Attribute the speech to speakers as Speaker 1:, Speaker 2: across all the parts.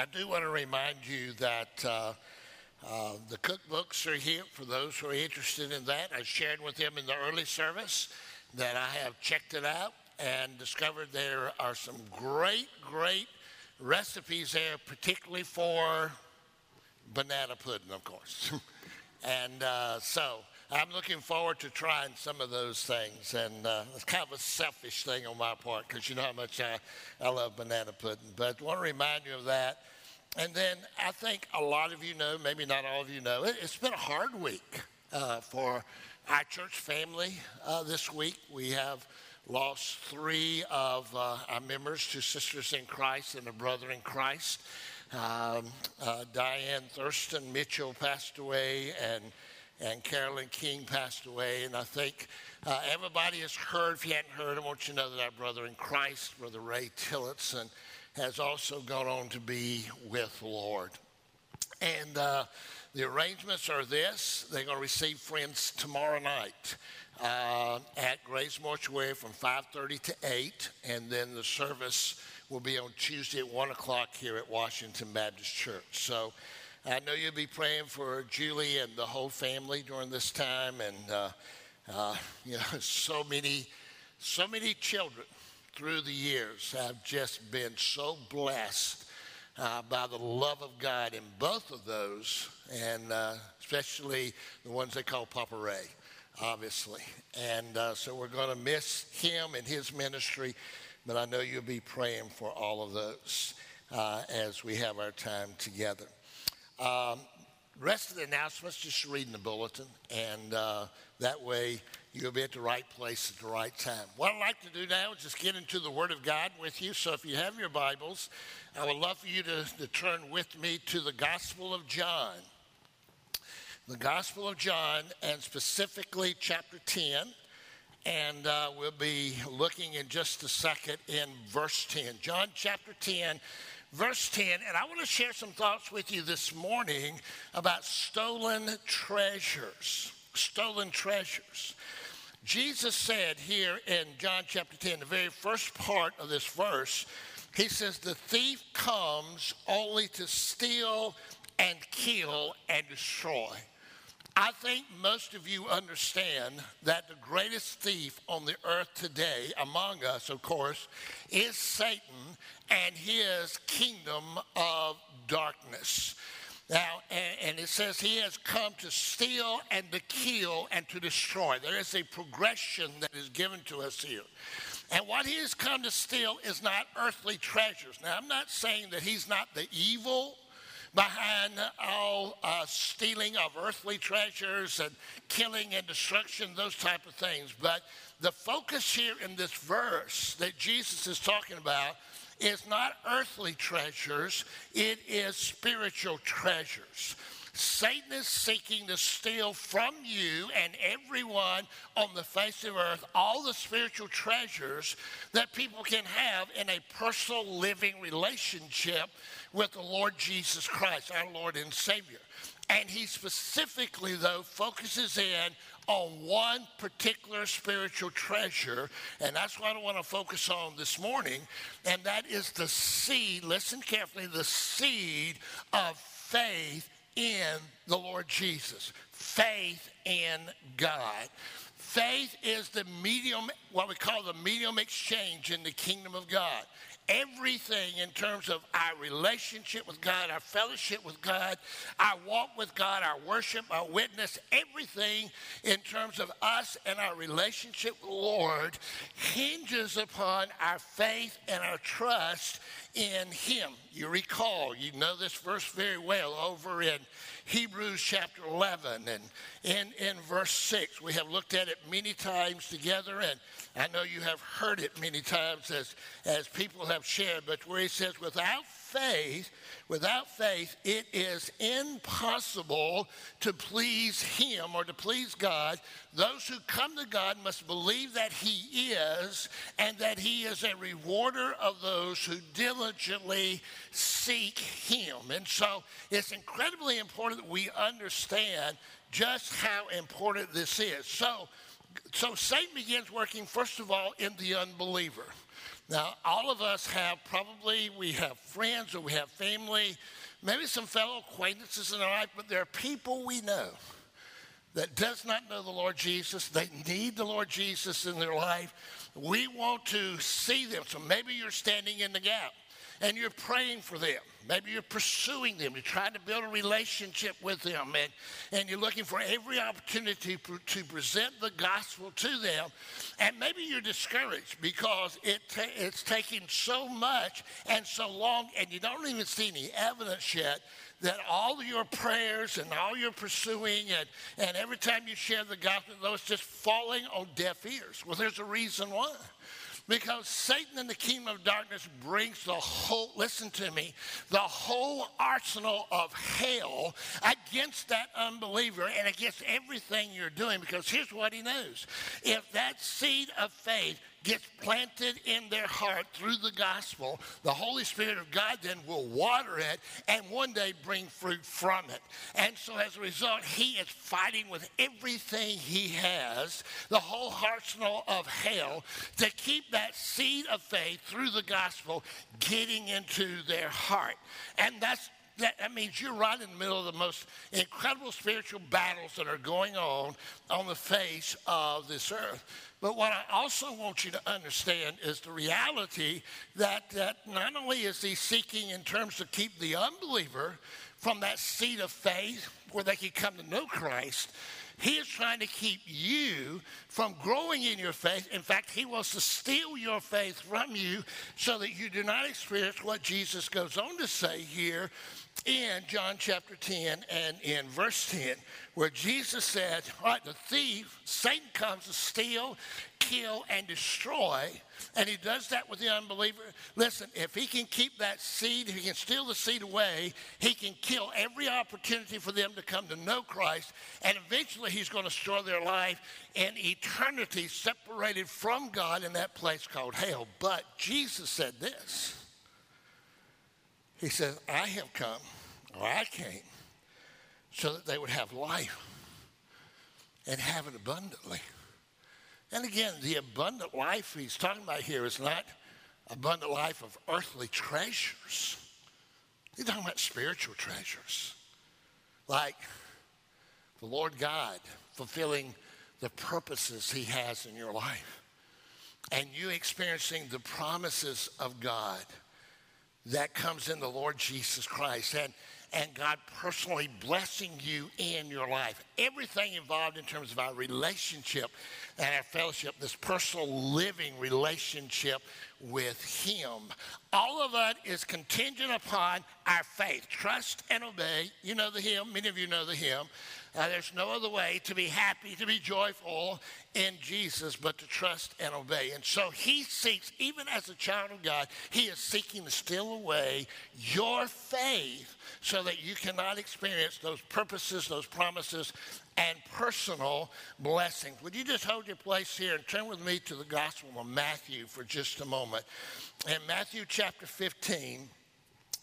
Speaker 1: I do want to remind you that uh, uh, the cookbooks are here for those who are interested in that. I shared with them in the early service that I have checked it out and discovered there are some great, great recipes there, particularly for banana pudding, of course. and uh, so I'm looking forward to trying some of those things. And uh, it's kind of a selfish thing on my part because you know how much I, I love banana pudding. But I want to remind you of that. And then I think a lot of you know, maybe not all of you know, it, has been a hard week uh, for our church family uh, this week. We have lost three of uh, our members, two sisters in Christ and a brother in Christ. Um, uh, Diane Thurston Mitchell passed away, and and Carolyn King passed away. And I think uh, everybody has heard. If you hadn't heard, I want you to know that our brother in Christ, Brother Ray Tillotson, has also gone on to be with the Lord. And uh, the arrangements are this they're going to receive friends tomorrow night. Uh, at Grace Mortuary from 5:30 to 8, and then the service will be on Tuesday at 1 o'clock here at Washington Baptist Church. So I know you'll be praying for Julie and the whole family during this time, and uh, uh, you know, so many, so many children through the years have just been so blessed uh, by the love of God in both of those, and uh, especially the ones they call Papa Ray, obviously. And uh, so we're going to miss him and his ministry, but I know you'll be praying for all of those uh, as we have our time together. Um, rest of the announcements, just read in the bulletin, and uh, that way you'll be at the right place at the right time. What I'd like to do now is just get into the Word of God with you. So if you have your Bibles, I would love for you to, to turn with me to the Gospel of John. The Gospel of John, and specifically chapter 10. And uh, we'll be looking in just a second in verse 10. John chapter 10, verse 10, and I want to share some thoughts with you this morning about stolen treasures. Stolen treasures. Jesus said here in John chapter 10, the very first part of this verse, he says, The thief comes only to steal and kill and destroy. I think most of you understand that the greatest thief on the earth today, among us, of course, is Satan and his kingdom of darkness. Now, and, it says he has come to steal and to kill and to destroy. There is a progression that is given to us here. And what he has come to steal is not earthly treasures. Now, I'm not saying that he's not the evil behind all uh, stealing of earthly treasures and killing and destruction, those type of things. But the focus here in this verse that Jesus is talking about is not earthly treasures, it is spiritual treasures. Satan is seeking to steal from you and everyone on the face of earth all the spiritual treasures that people can have in a personal living relationship with the Lord Jesus Christ, our Lord and Savior. And he specifically, though, focuses in on one particular spiritual treasure, and that's what I want to focus on this morning, and that is the seed, listen carefully, the seed of faith in the Lord Jesus. Faith in God. Faith is the medium, what we call the medium exchange in the kingdom of God everything in terms of our relationship with God, our fellowship with God, our walk with God, our worship, our witness, everything in terms of us and our relationship with the Lord hinges upon our faith and our trust in Him. You recall, you know this verse very well over in Hebrews chapter 11 and in, in verse 6. We have looked at it many times together, and I know you have heard it many times as, as people have shared, but where he says, without faith, without faith, it is impossible to please him or to please God. Those who come to God must believe that he is and that he is a rewarder of those who diligently seek him. And so it's incredibly important that we understand just how important this is. So, so Satan begins working, first of all, in the unbeliever. Now, all of us have probably, we have friends or we have family, maybe some fellow acquaintances in our life, but there are people we know that does not know the Lord Jesus. They need the Lord Jesus in their life. We want to see them. So maybe you're standing in the gap and you're praying for them. Maybe you're pursuing them. You're trying to build a relationship with them, and, and you're looking for every opportunity to present the gospel to them. And maybe you're discouraged because it ta- it's taking so much and so long, and you don't even see any evidence yet that all your prayers and all your pursuing and, and every time you share the gospel, those just falling on deaf ears. Well, there's a reason why. Because Satan and the kingdom of darkness brings the whole, listen to me, the whole arsenal of hell against that unbeliever and against everything you're doing. Because here's what he knows if that seed of faith gets planted in their heart through the gospel, the Holy Spirit of God then will water it and one day bring fruit from it. And so as a result, he is fighting with everything he has, the whole arsenal of hell, to keep that seed of faith through the gospel getting into their heart. And that's that, that, means you're right in the middle of the most incredible spiritual battles that are going on on the face of this earth. But what I also want you to understand is the reality that, that not only is he seeking in terms to keep the unbeliever from that seat of faith where they can come to know Christ, he is trying to keep you from growing in your faith. In fact, he wants to steal your faith from you so that you do not experience what Jesus goes on to say here in John chapter 10 and in verse 10, where Jesus said, All right, the thief, Satan comes to steal, kill, and destroy, and he does that with the unbeliever. Listen, if he can keep that seed, if he can steal the seed away, he can kill every opportunity for them to come to know Christ, and eventually he's going to store their life in eternity separated from God in that place called hell. But Jesus said this. He says, I have come, or I came, so that they would have life and have it abundantly. And again, the abundant life he's talking about here is not abundant life of earthly treasures. He's talking about spiritual treasures, like the Lord God fulfilling the purposes he has in your life, and you experiencing the promises of God that comes in the Lord Jesus Christ and, and God personally blessing you in your life. Everything involved in terms of our relationship and our fellowship, this personal living relationship with Him. All of that is contingent upon our faith. Trust and obey. You know the hymn, many of you know the hymn. Uh, there's no other way to be happy, to be joyful in Jesus, but to trust and obey. And so he seeks, even as a child of God, he is seeking to steal away your faith so that you cannot experience those purposes, those promises, and personal blessings. Would you just hold your place here and turn with me to the Gospel of Matthew for just a moment? In Matthew chapter 15,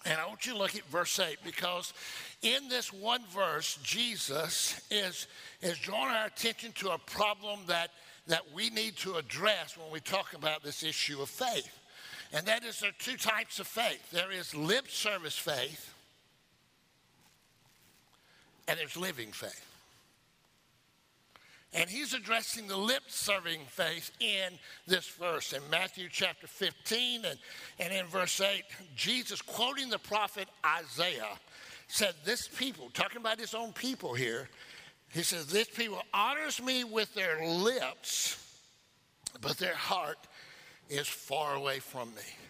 Speaker 1: and I want you to look at verse 8 because in this one verse, Jesus is, is drawing our attention to a problem that, that we need to address when we talk about this issue of faith. And that is there are two types of faith there is lip service faith, and there's living faith. And he's addressing the lip serving faith in this verse. In Matthew chapter 15 and, and in verse 8, Jesus, quoting the prophet Isaiah, said, This people, talking about his own people here, he says, This people honors me with their lips, but their heart is far away from me.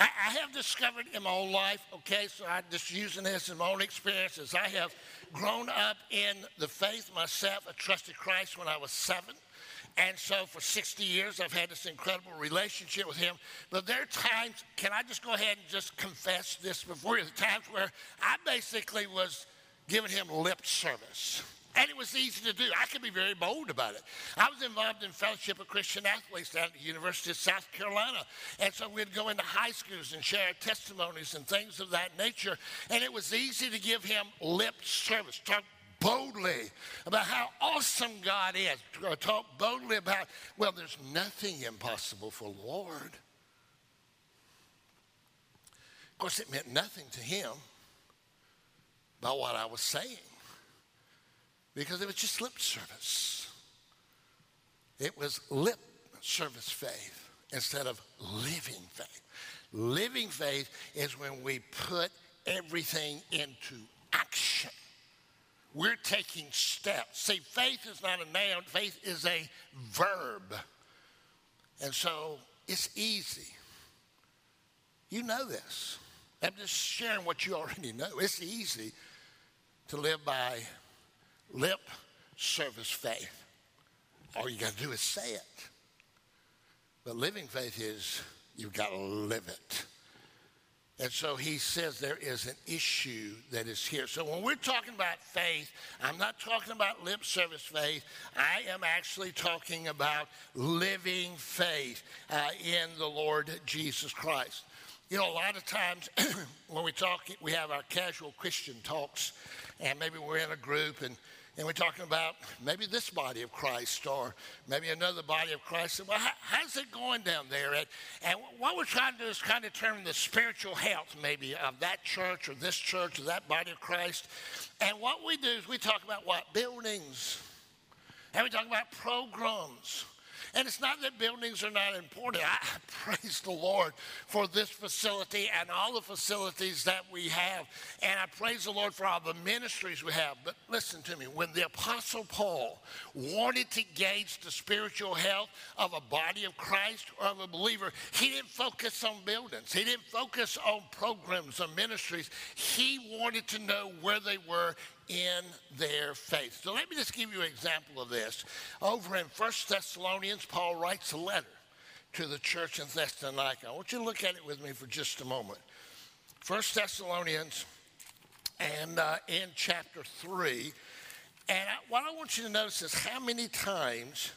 Speaker 1: I, I have discovered in my own life, okay, so I'm just using this in my own experiences. I have grown up in the faith myself. I trusted Christ when I was seven. And so for 60 years, I've had this incredible relationship with him. But there are times, can I just go ahead and just confess this before you? The times where I basically was giving him lip service. And it was easy to do. I could be very bold about it. I was involved in Fellowship of Christian Athletes down at the University of South Carolina. And so we'd go into high schools and share testimonies and things of that nature. And it was easy to give him lip service, talk boldly about how awesome God is, talk boldly about, well, there's nothing impossible for the Lord. Of course, it meant nothing to him about what I was saying because it was just lip service. It was lip service faith instead of living faith. Living faith is when we put everything into action. We're taking steps. See, faith is not a noun, faith is a verb. And so it's easy. You know this. I'm just sharing what you already know. It's easy to live by lip service faith. All you got to do is say it. But living faith is you've got to live it. And so he says there is an issue that is here. So when we're talking about faith, I'm not talking about lip service faith. I am actually talking about living faith uh, in the Lord Jesus Christ. You know, a lot of times when we talk, we have our casual Christian talks, and maybe we're in a group and and we're talking about maybe this body of Christ or maybe another body of Christ. Well, how, how's it going down there? And, and, what we're trying to do is kind of determine the spiritual health maybe of that church or this church or that body of Christ. And what we do is we talk about what? Buildings. And we talk about programs. And it's not that buildings are not important. I praise the Lord for this facility and all the facilities that we have. And I praise the Lord for all the ministries we have. But listen to me when the Apostle Paul wanted to gauge the spiritual health of a body of Christ or of a believer, he didn't focus on buildings, he didn't focus on programs or ministries. He wanted to know where they were in their faith. So let me just give you an example of this. Over in 1 Thessalonians, Paul writes a letter to the church in Thessalonica. I want you to look at it with me for just a moment. 1 Thessalonians and uh, in chapter 3. And I, what I want you to notice is how many times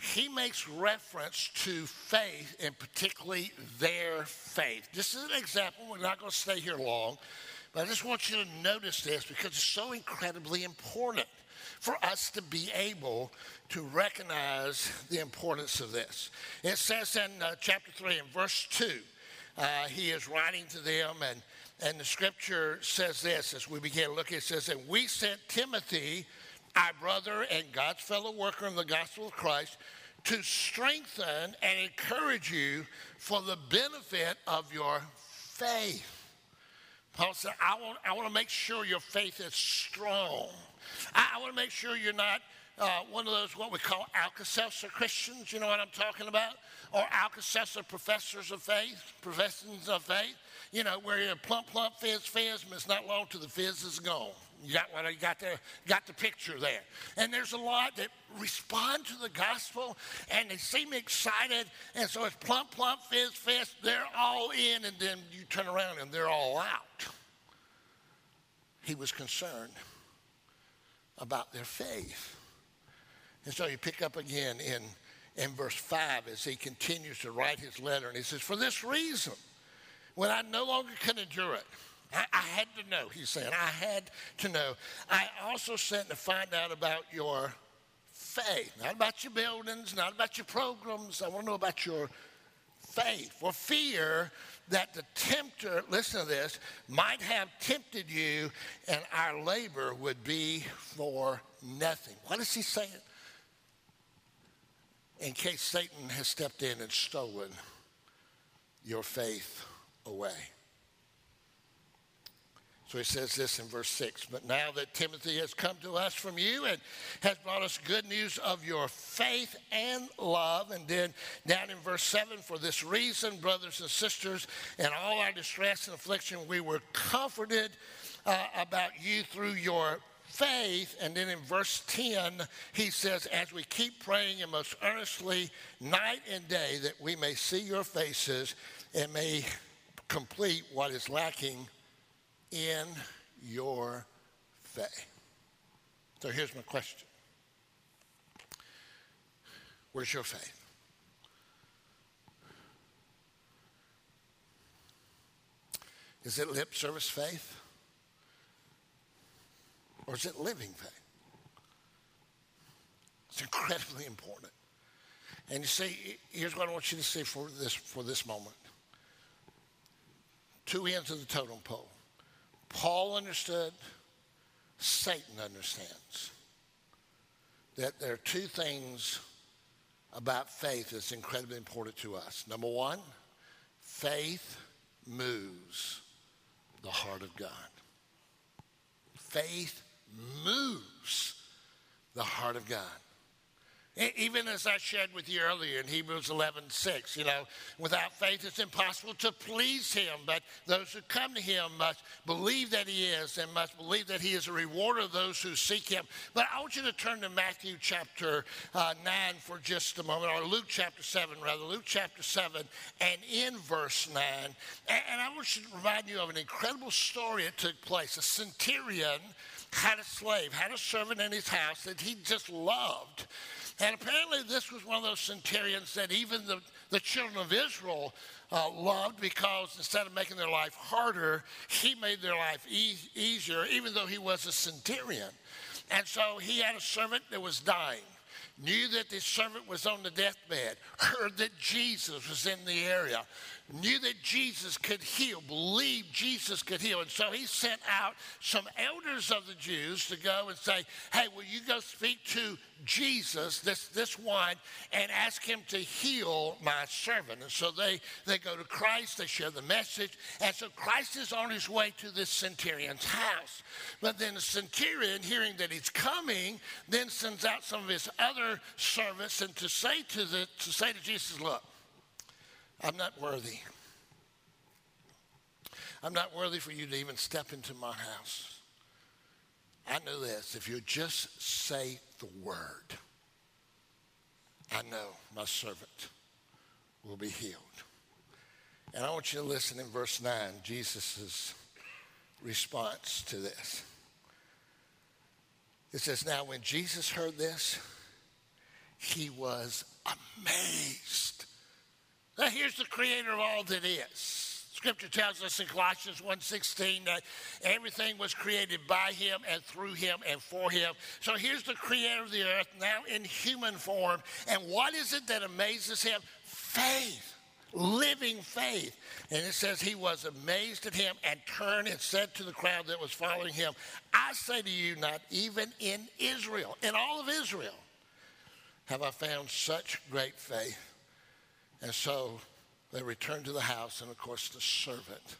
Speaker 1: he makes reference to faith and particularly their faith. This is an example, we're not going to stay here long. But I just want you to notice this because it's so incredibly important for us to be able to recognize the importance of this. It says in uh, chapter 3 and verse 2, uh, he is writing to them, and, and the scripture says this as we begin to look, it says, And we sent Timothy, our brother and God's fellow worker in the gospel of Christ, to strengthen and encourage you for the benefit of your faith Paul said, I want, I want to make sure your faith is strong. I, I want to make sure you're not uh, one of those what we call Alka-Seltzer Christians, you know what I'm talking about? Or Alka-Seltzer professors of faith, professions of faith, you know, where you're plump, plump, fizz, fizz, and it's not long till the fizz is gone. You got what you got the got the picture there. And there's a lot that respond to the gospel and they seem excited, and so it's plump, plump, fizz, fizz. They're all in, and then you turn around and they're all out. He was concerned about their faith. And so you pick up again in, in verse 5 as he continues to write his letter, and he says, For this reason, when I no longer can endure it, I, I, had to know, he's saying. I had to know. I also sent to find out about your faith, not about your buildings, not about your programs. I want to know about your faith. For fear that the tempter, listen to this, might have tempted you and our labor would be for nothing. What is he saying? In case Satan has stepped in and stolen your faith away. So he says this in verse 6 But now that Timothy has come to us from you and has brought us good news of your faith and love. And then down in verse 7 For this reason, brothers and sisters, in all our distress and affliction, we were comforted uh, about you through your faith. And then in verse 10, he says, As we keep praying and most earnestly night and day, that we may see your faces and may complete what is lacking in your faith. So here's my question Where's your faith? Is it lip service faith? Or is it living faith? It's incredibly important. And you see, here's what I want you to see for this, for this moment two ends of the totem pole. Paul understood, Satan understands that there are two things about faith that's incredibly important to us. Number one, faith moves the heart of God. Faith moves the heart of God. Even as I shared with you earlier in Hebrews 11, 6, you know, without faith it's impossible to please him. But those who come to him must believe that he is and must believe that he is a rewarder of those who seek him. But I want you to turn to Matthew chapter uh, 9 for just a moment, or Luke chapter 7, rather, Luke chapter 7, and in verse 9. And, and I want to remind you of an incredible story that took place. A centurion had a slave, had a servant in his house that he just loved. And apparently, this was one of those centurions that even the, the children of Israel uh, loved because instead of making their life harder, he made their life e- easier, even though he was a centurion. And so he had a servant that was dying knew that the servant was on the deathbed, heard that Jesus was in the area, knew that Jesus could heal, believed Jesus could heal. And so he sent out some elders of the Jews to go and say, Hey, will you go speak to Jesus, this, this one, and ask him to heal my servant? And so they, they go to Christ, they share the message. And so Christ is on his way to this centurion's house. But then the centurion, hearing that he's coming, then sends out some of his other servants and to say to, the, to, say to Jesus, Look, I'm not worthy. I'm not worthy for you to even step into my house. I know this. If you just say the word, I know my servant will be healed. And I want you to listen in verse 9, Jesus' response to this. It says, Now when Jesus heard this, he was amazed now here's the creator of all that is. Scripture tells us in Colossians 1:16 that everything was created by him and through him and for him. So here's the creator of the earth now in human form. And what is it that amazes him? Faith. Living faith. And it says he was amazed at him and turned and said to the crowd that was following him, I say to you, not even in Israel, in all of Israel, have I found such great faith. And so they returned to the house, and of course, the servant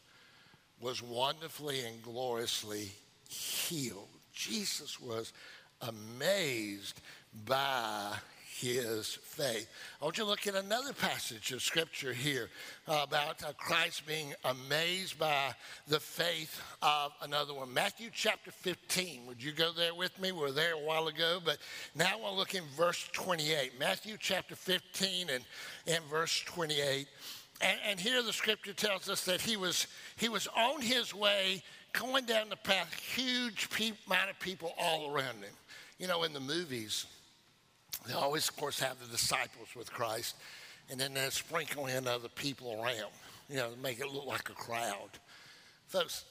Speaker 1: was wonderfully and gloriously healed. Jesus was amazed by his faith. I want you to look at another passage of scripture here about uh, Christ being amazed by the faith of another one. Matthew chapter 15. Would you go there with me? We were there a while ago, but now to look in verse 28. Matthew chapter 15 and, and verse 28. And, and here the scripture tells us that he was, he was on his way going down the path, huge pe- amount of people all around him. You know, in the movies, they always, of course, have the disciples with Christ, and then they sprinkle in other people around, you know, make it look like a crowd. Folks,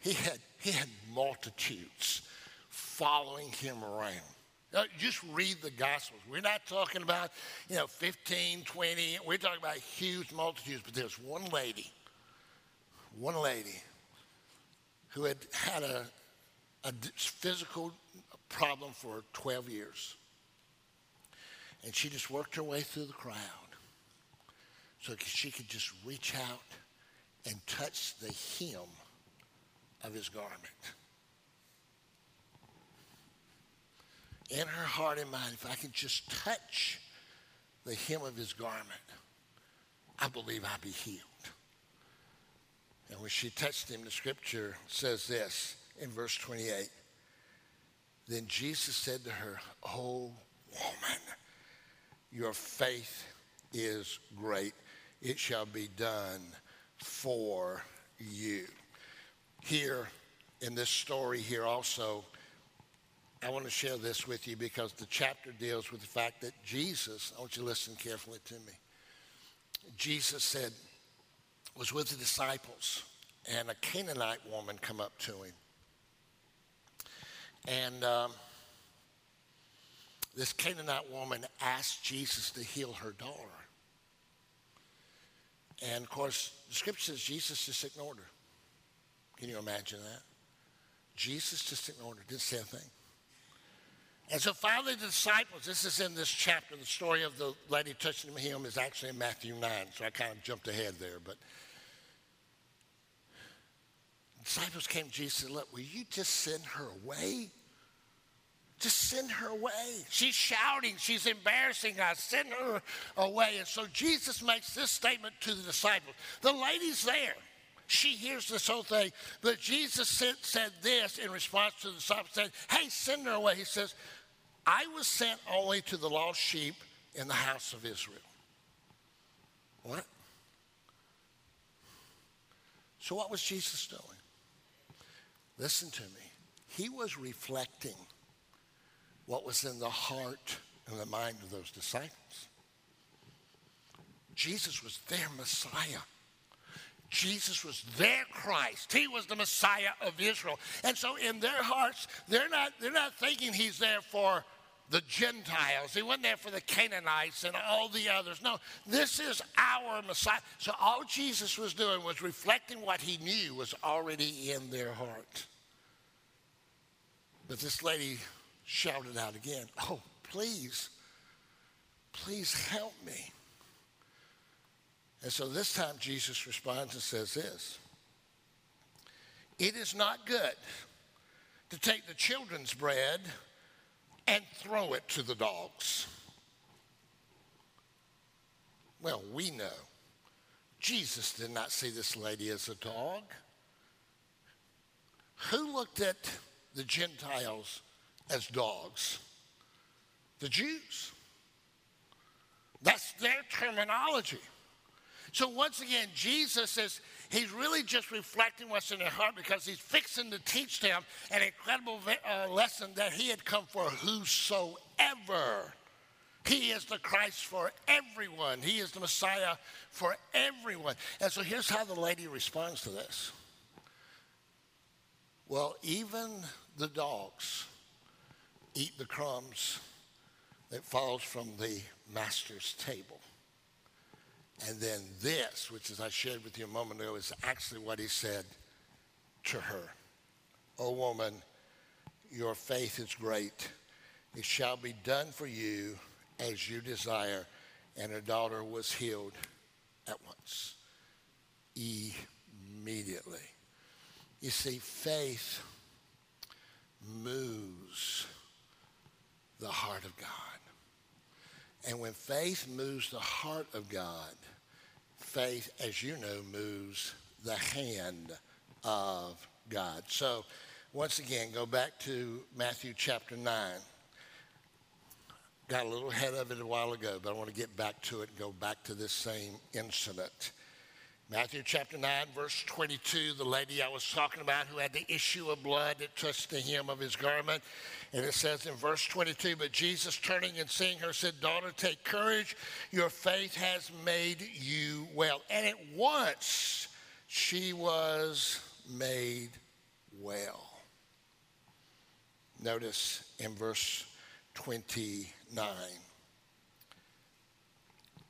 Speaker 1: he had, he had multitudes following him around. Just read the Gospels. We're not talking about, you know, 15, 20. We're talking about huge multitudes. But there's one lady, one lady who had had a, a physical problem for 12 years. And she just worked her way through the crowd so she could just reach out and touch the hem of his garment. In her heart and mind, if I can just touch the hem of his garment, I believe I'll be healed. And when she touched him, the scripture says this in verse 28 Then Jesus said to her, Oh, woman, your faith is great. It shall be done for you. Here in this story, here also, I want to share this with you because the chapter deals with the fact that Jesus, I want you to listen carefully to me. Jesus said, was with the disciples, and a Canaanite woman come up to him. And um, this Canaanite woman asked Jesus to heal her daughter. And of course, the scripture says Jesus just ignored her. Can you imagine that? Jesus just ignored her, didn't say a thing. And so finally, the disciples, this is in this chapter, the story of the lady touching him is actually in Matthew 9, so I kind of jumped ahead there. But the disciples came to Jesus and said, Look, will you just send her away? Just send her away. She's shouting, she's embarrassing us. Send her away. And so Jesus makes this statement to the disciples. The lady's there. She hears this whole thing. But Jesus said, said this in response to the disciples, said, Hey, send her away. He says, I was sent only to the lost sheep in the house of Israel. What? So, what was Jesus doing? Listen to me. He was reflecting what was in the heart and the mind of those disciples. Jesus was their Messiah. Jesus was their Christ. He was the Messiah of Israel. And so in their hearts, they're not, they're not thinking he's there for the Gentiles. He wasn't there for the Canaanites and all the others. No, this is our Messiah. So all Jesus was doing was reflecting what he knew was already in their heart. But this lady shouted out again, Oh, please, please help me. And so this time Jesus responds and says this It is not good to take the children's bread and throw it to the dogs. Well, we know Jesus did not see this lady as a dog. Who looked at the Gentiles as dogs? The Jews. That's their terminology. So once again, Jesus is, he's really just reflecting what's in their heart because he's fixing to teach them an incredible uh, lesson that he had come for whosoever. He is the Christ for everyone. He is the Messiah for everyone. And so here's how the lady responds to this. Well, even the dogs eat the crumbs that falls from the master's table. And then this, which as I shared with you a moment ago, is actually what he said to her. O woman, your faith is great. It shall be done for you as you desire. And her daughter was healed at once, immediately. You see, faith moves the heart of God. And when faith moves the heart of God, faith, as you know, moves the hand of God. So, once again, go back to Matthew chapter 9. Got a little ahead of it a while ago, but I want to get back to it and go back to this same incident. Matthew chapter 9, verse 22, the lady I was talking about who had the issue of blood that touched the hem of his garment. And it says in verse 22, but Jesus turning and seeing her said, Daughter, take courage. Your faith has made you well. And at once she was made well. Notice in verse 29,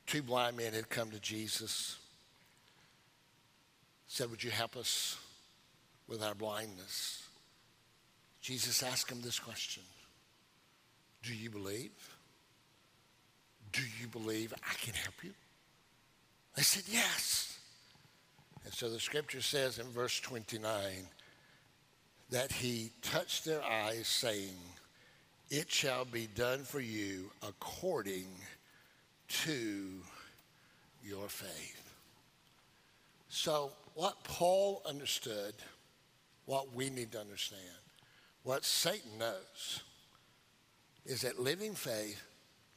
Speaker 1: two blind men had come to Jesus said, Would you help us with our blindness? Jesus asked him this question Do you believe? Do you believe I can help you? They said, Yes. And so the scripture says in verse 29 that he touched their eyes, saying, It shall be done for you according to your faith. So what Paul understood, what we need to understand, what Satan knows, is that living faith,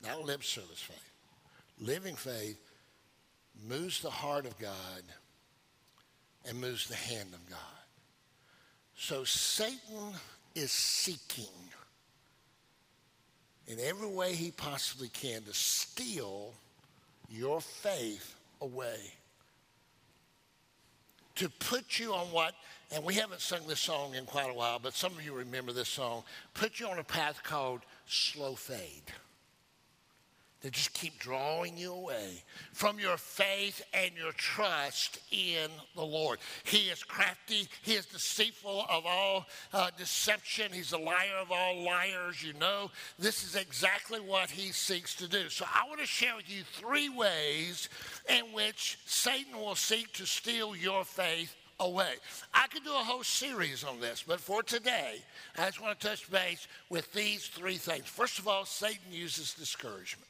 Speaker 1: not lip service faith, living faith moves the heart of God and moves the hand of God. So Satan is seeking in every way he possibly can to steal your faith away to put you on what, and we haven't sung this song in quite a while, but some of you remember this song, put you on a path called slow fade. That just keep drawing you away from your faith and your trust in the Lord. He is crafty, He is deceitful of all uh, deception, He's a liar of all liars. You know, this is exactly what He seeks to do. So I want to share with you three ways in which Satan will seek to steal your faith away. I could do a whole series on this, but for today, I just want to touch base with these three things. First of all, Satan uses discouragement.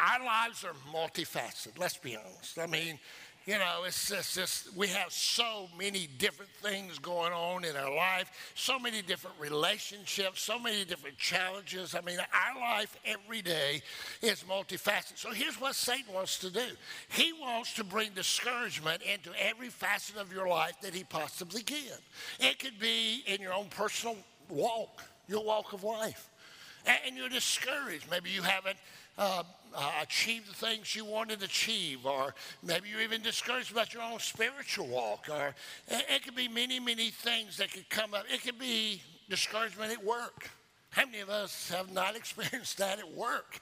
Speaker 1: Our lives are multifaceted, let's be honest. I mean, you know, it's just, just, we have so many different things going on in our life, so many different relationships, so many different challenges. I mean, our life every day is multifaceted. So here's what Satan wants to do he wants to bring discouragement into every facet of your life that he possibly can. It could be in your own personal walk, your walk of life, and you're discouraged. Maybe you haven't uh, uh, achieve the things you wanted to achieve, or maybe you're even discouraged about your own spiritual walk, or it, it could be many, many things that could come up. It could be discouragement at work. How many of us have not experienced that at work?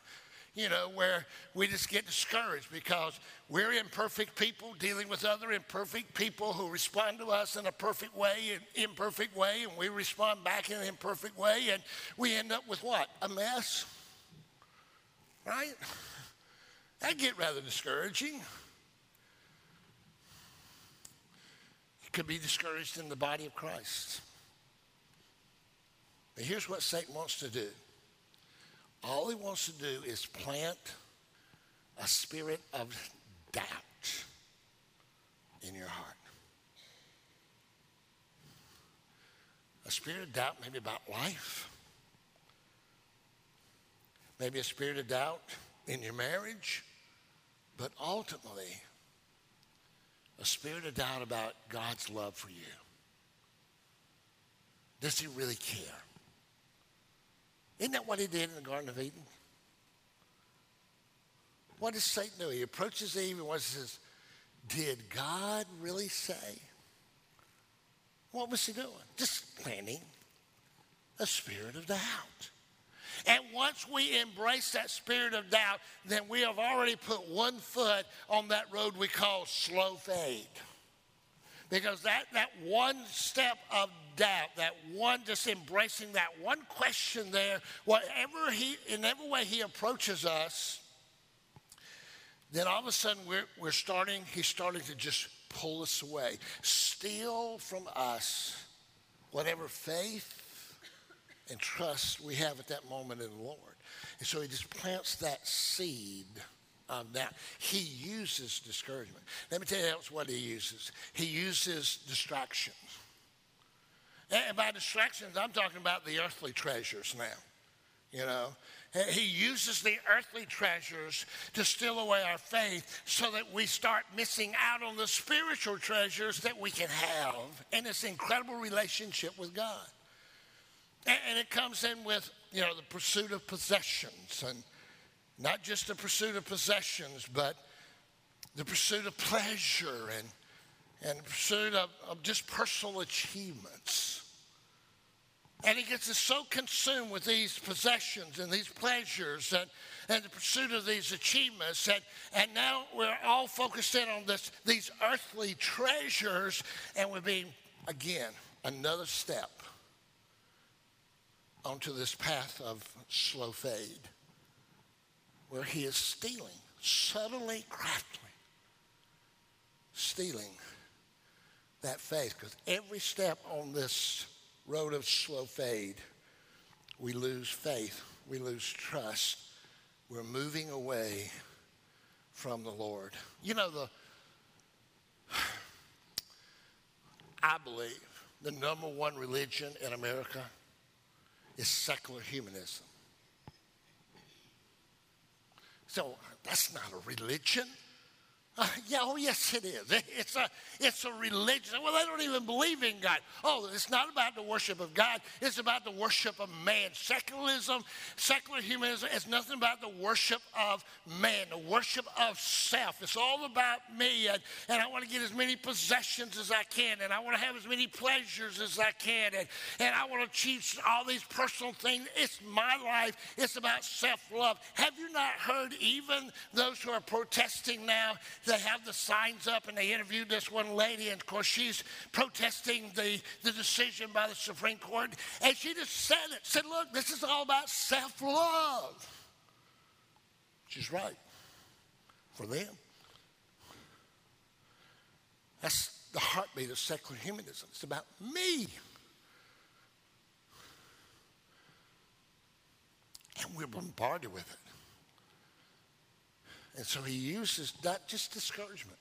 Speaker 1: You know, where we just get discouraged because we're imperfect people dealing with other imperfect people who respond to us in a perfect way, an imperfect way, and we respond back in an imperfect way, and we end up with what? A mess. Right? That get rather discouraging. You could be discouraged in the body of Christ. But here's what Satan wants to do. All he wants to do is plant a spirit of doubt in your heart. A spirit of doubt maybe about life maybe a spirit of doubt in your marriage, but ultimately, a spirit of doubt about God's love for you. Does he really care? Isn't that what he did in the Garden of Eden? What does Satan do? He approaches Eve and says, Did God really say? What was he doing? Just planting a spirit of doubt. And once we embrace that spirit of doubt, then we have already put one foot on that road we call slow fade. Because that, that one step of doubt, that one just embracing that one question there, whatever he, in every way he approaches us, then all of a sudden we're, we're starting, he's starting to just pull us away, steal from us whatever faith and trust we have at that moment in the Lord. And so he just plants that seed of that. He uses discouragement. Let me tell you else what he uses. He uses distractions. And by distractions, I'm talking about the earthly treasures now. You know, he uses the earthly treasures to steal away our faith so that we start missing out on the spiritual treasures that we can have in this incredible relationship with God. And it comes in with, you know, the pursuit of possessions and not just the pursuit of possessions, but the pursuit of pleasure and, and the pursuit of, of just personal achievements. And he gets us so consumed with these possessions and these pleasures and, and the pursuit of these achievements. And, and now we're all focused in on this, these earthly treasures, and we're being, again, another step onto this path of slow fade where he is stealing, subtly, craftily stealing that faith. Because every step on this road of slow fade, we lose faith, we lose trust, we're moving away from the Lord. You know, the I believe the number one religion in America is secular humanism. So that's not a religion. Uh, yeah, oh yes, it is. It's a, it's a religion. Well, they don't even believe in God. Oh, it's not about the worship of God. It's about the worship of man. Secularism, secular humanism is nothing about the worship of man, the worship of self. It's all about me, and, and I want to get as many possessions as I can, and I want to have as many pleasures as I can, and, and I want to achieve all these personal things. It's my life. It's about self-love. Have you not heard even those who are protesting now? They have the signs up and they interviewed this one lady, and of course, she's protesting the, the decision by the Supreme Court. And she just said it, said, Look, this is all about self love. She's right for them. That's the heartbeat of secular humanism. It's about me. And we're bombarded with it. And so he uses not just discouragement,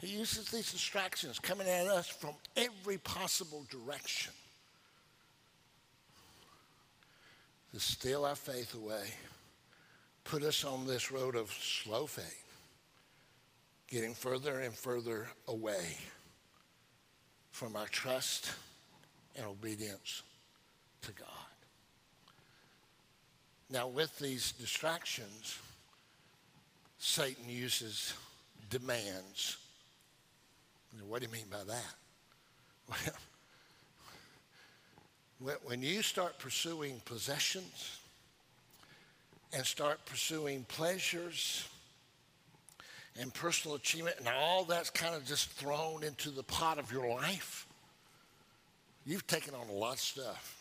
Speaker 1: he uses these distractions coming at us from every possible direction to steal our faith away, put us on this road of slow faith, getting further and further away from our trust and obedience to God. Now, with these distractions, Satan uses demands. What do you mean by that? Well, when you start pursuing possessions and start pursuing pleasures and personal achievement, and all that's kind of just thrown into the pot of your life, you've taken on a lot of stuff,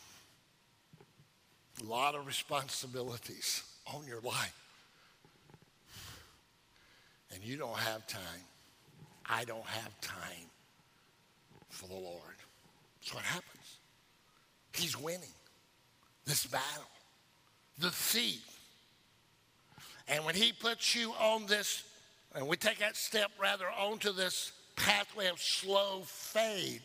Speaker 1: a lot of responsibilities on your life and you don't have time, I don't have time for the Lord. That's what happens. He's winning this battle. The thief. And when he puts you on this, and we take that step rather onto this pathway of slow fade,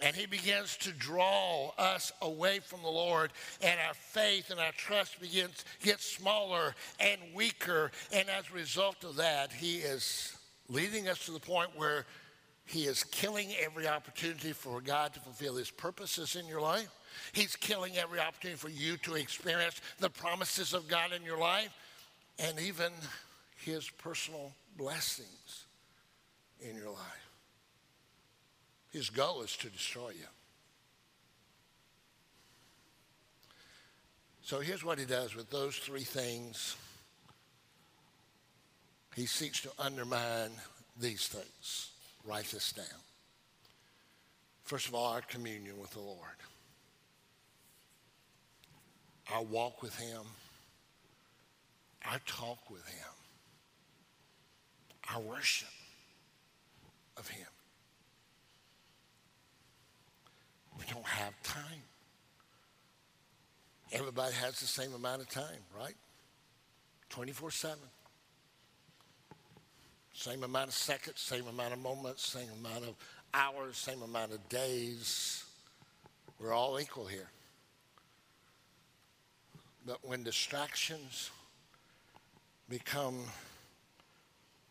Speaker 1: and he begins to draw us away from the Lord, and our faith and our trust begins get smaller and weaker. And as a result of that, he is leading us to the point where he is killing every opportunity for God to fulfill his purposes in your life. He's killing every opportunity for you to experience the promises of God in your life and even his personal blessings in your life. His goal is to destroy you. So here's what he does with those three things. He seeks to undermine these things. Write this down. First of all, our communion with the Lord, our walk with Him, our talk with Him, our worship of Him. We don't have time. Everybody has the same amount of time, right? 24 7. Same amount of seconds, same amount of moments, same amount of hours, same amount of days. We're all equal here. But when distractions become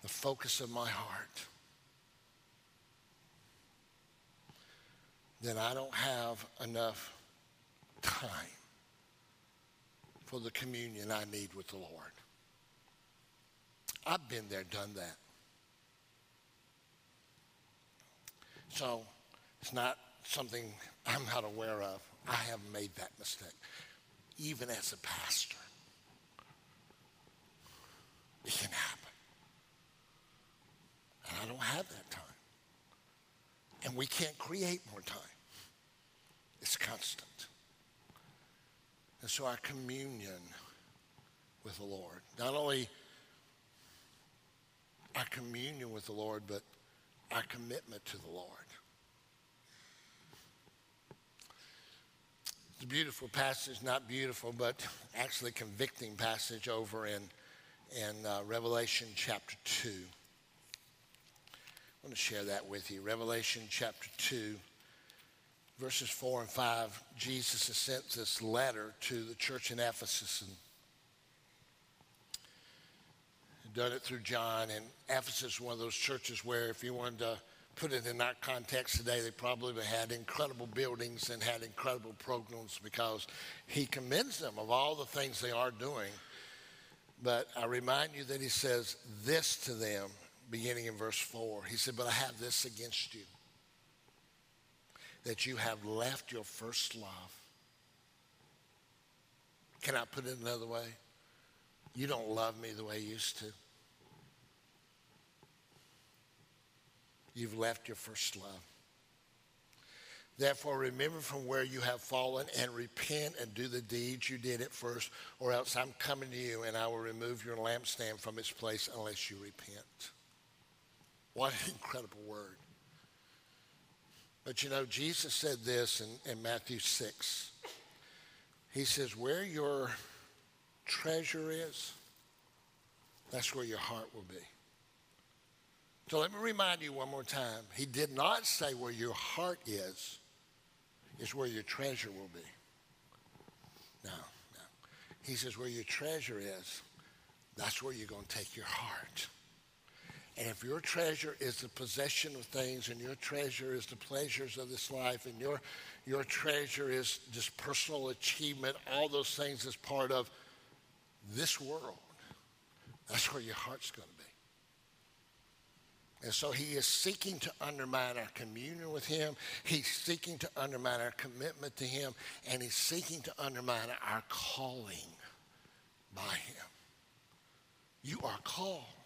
Speaker 1: the focus of my heart, then I don't have enough time for the communion I need with the Lord. I've been there, done that. So it's not something I'm not aware of. I have made that mistake, even as a pastor. It can happen. And I don't have that time. And we can't create more time. It's constant. And so our communion with the Lord, not only our communion with the Lord, but our commitment to the Lord. It's a beautiful passage, not beautiful, but actually convicting passage over in, in uh, Revelation chapter 2. I want to share that with you. Revelation chapter 2, verses 4 and 5. Jesus has sent this letter to the church in Ephesus. And done it through John, and Ephesus is one of those churches where if you wanted to put it in our context today, they probably had incredible buildings and had incredible programs because he commends them of all the things they are doing. But I remind you that he says this to them beginning in verse 4. He said, But I have this against you that you have left your first love. Can I put it another way? You don't love me the way you used to. You've left your first love. Therefore, remember from where you have fallen and repent and do the deeds you did at first, or else I'm coming to you and I will remove your lampstand from its place unless you repent. What an incredible word. But you know, Jesus said this in, in Matthew 6. He says, Where your treasure is, that's where your heart will be. So let me remind you one more time. He did not say where your heart is, is where your treasure will be. No, no. He says where your treasure is, that's where you're going to take your heart. And if your treasure is the possession of things, and your treasure is the pleasures of this life, and your, your treasure is just personal achievement, all those things as part of this world, that's where your heart's going to be. And so he is seeking to undermine our communion with him. He's seeking to undermine our commitment to him. And he's seeking to undermine our calling by him. You are called.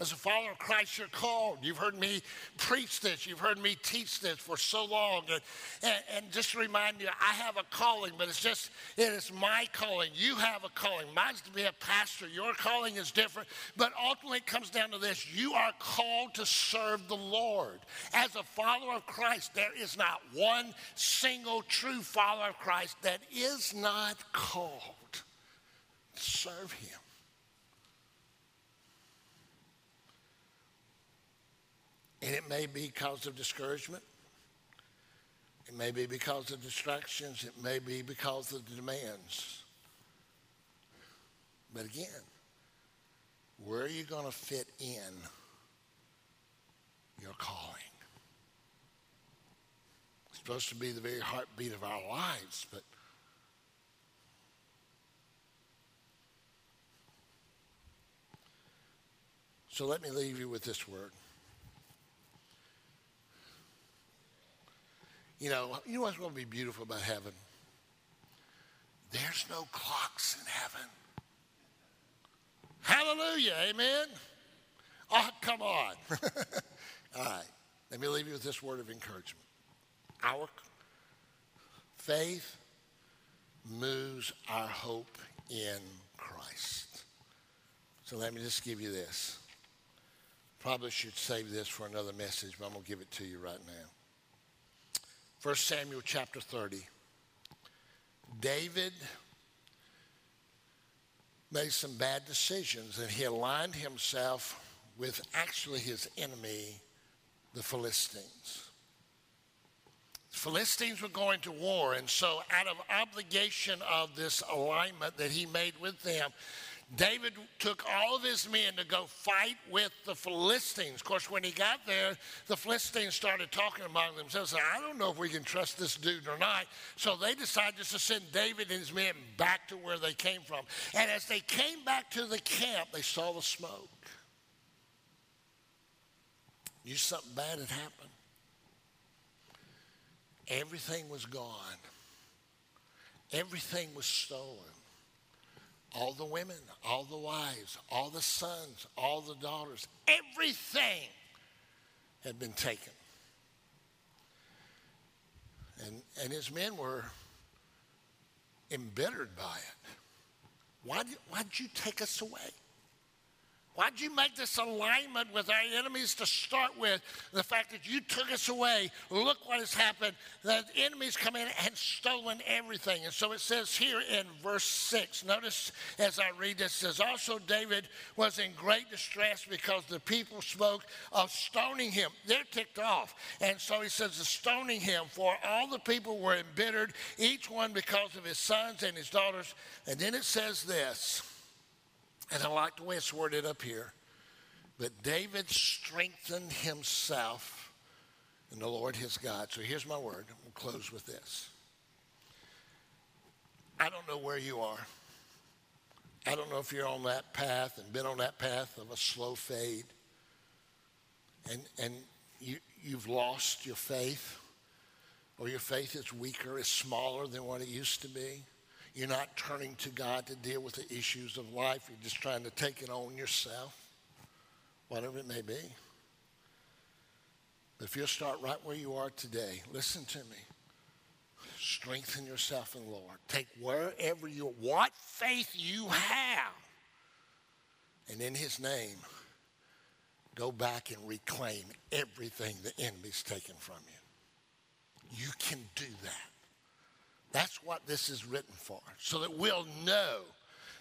Speaker 1: As a follower of Christ, you're called. You've heard me preach this. You've heard me teach this for so long. And, and, and, just to remind you, I have a calling, but it's just, it is my calling. You have a calling. Mine's to be a pastor. Your calling is different. But ultimately, it comes down to this you are called to serve the Lord. As a follower of Christ, there is not one single true follower of Christ that is not called to serve Him. And it may be because of discouragement. It may be because of distractions. It may be because of the demands. But again, where are you going to fit in your calling? It's supposed to be the very heartbeat of our lives, but so let me leave you with this word. You know, you know what's going to be beautiful about heaven? There's no clocks in heaven. Hallelujah, amen? Oh, come on. All right, let me leave you with this word of encouragement. Our faith moves our hope in Christ. So let me just give you this. Probably should save this for another message, but I'm going to give it to you right now. 1 Samuel chapter 30. David made some bad decisions and he aligned himself with actually his enemy, the Philistines. The Philistines were going to war, and so out of obligation of this alignment that he made with them, David took all of his men to go fight with the Philistines. Of course, when he got there, the Philistines started talking among themselves. I don't know if we can trust this dude or not. So they decided just to send David and his men back to where they came from. And as they came back to the camp, they saw the smoke. Knew something bad had happened. Everything was gone. Everything was stolen all the women, all the wives, all the sons, all the daughters, everything had been taken. And, and his men were embittered by it. Why did, why did you take us away? Why'd you make this alignment with our enemies to start with? The fact that you took us away. Look what has happened. The enemies come in and stolen everything. And so it says here in verse 6, notice as I read this, it says, Also David was in great distress because the people spoke of stoning him. They're ticked off. And so he says, the stoning him, for all the people were embittered, each one because of his sons and his daughters. And then it says this. And I like the way it's worded up here. But David strengthened himself in the Lord his God. So here's my word. We'll close with this. I don't know where you are. I don't know if you're on that path and been on that path of a slow fade and, and you, you've lost your faith or your faith is weaker, is smaller than what it used to be. You're not turning to God to deal with the issues of life. You're just trying to take it on yourself, whatever it may be. But if you'll start right where you are today, listen to me. Strengthen yourself in the Lord. Take wherever you, what faith you have, and in His name, go back and reclaim everything the enemy's taken from you. You can do that. That's what this is written for, so that we'll know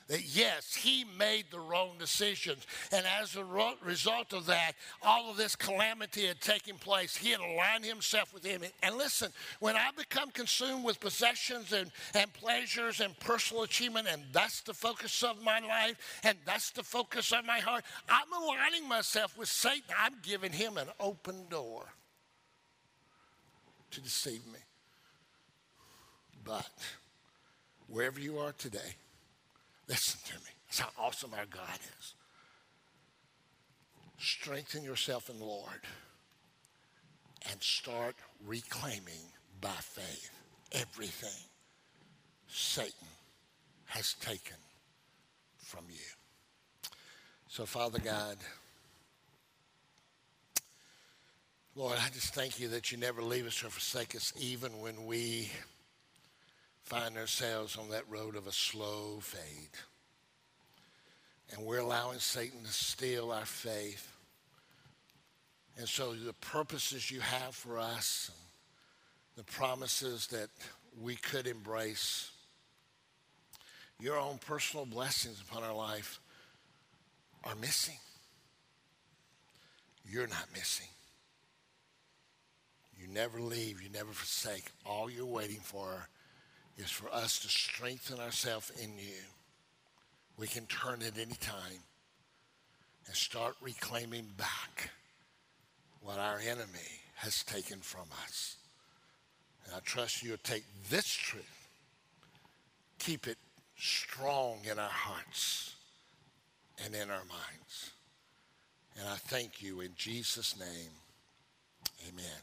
Speaker 1: that yes, he made the wrong decisions. And as a result of that, all of this calamity had taken place. He had aligned himself with him. And listen, when I become consumed with possessions and, and pleasures and personal achievement, and that's the focus of my life, and that's the focus of my heart, I'm aligning myself with Satan. I'm giving him an open door to deceive me. But wherever you are today, Listen to me. That's how awesome our God is. Strengthen yourself in the Lord and start reclaiming by faith everything Satan has taken from you. So, Father God, Lord, I just thank you that you never leave us or forsake us, even when we find ourselves on that road of a slow fade. And we're allowing Satan to steal our faith. And so the purposes you have for us, the promises that we could embrace, your own personal blessings upon our life are missing. You're not missing. You never leave, you never forsake. All you're waiting for is for us to strengthen ourselves in you. We can turn at any time and start reclaiming back what our enemy has taken from us. And I trust you'll take this truth, keep it strong in our hearts and in our minds. And I thank you in Jesus' name. Amen.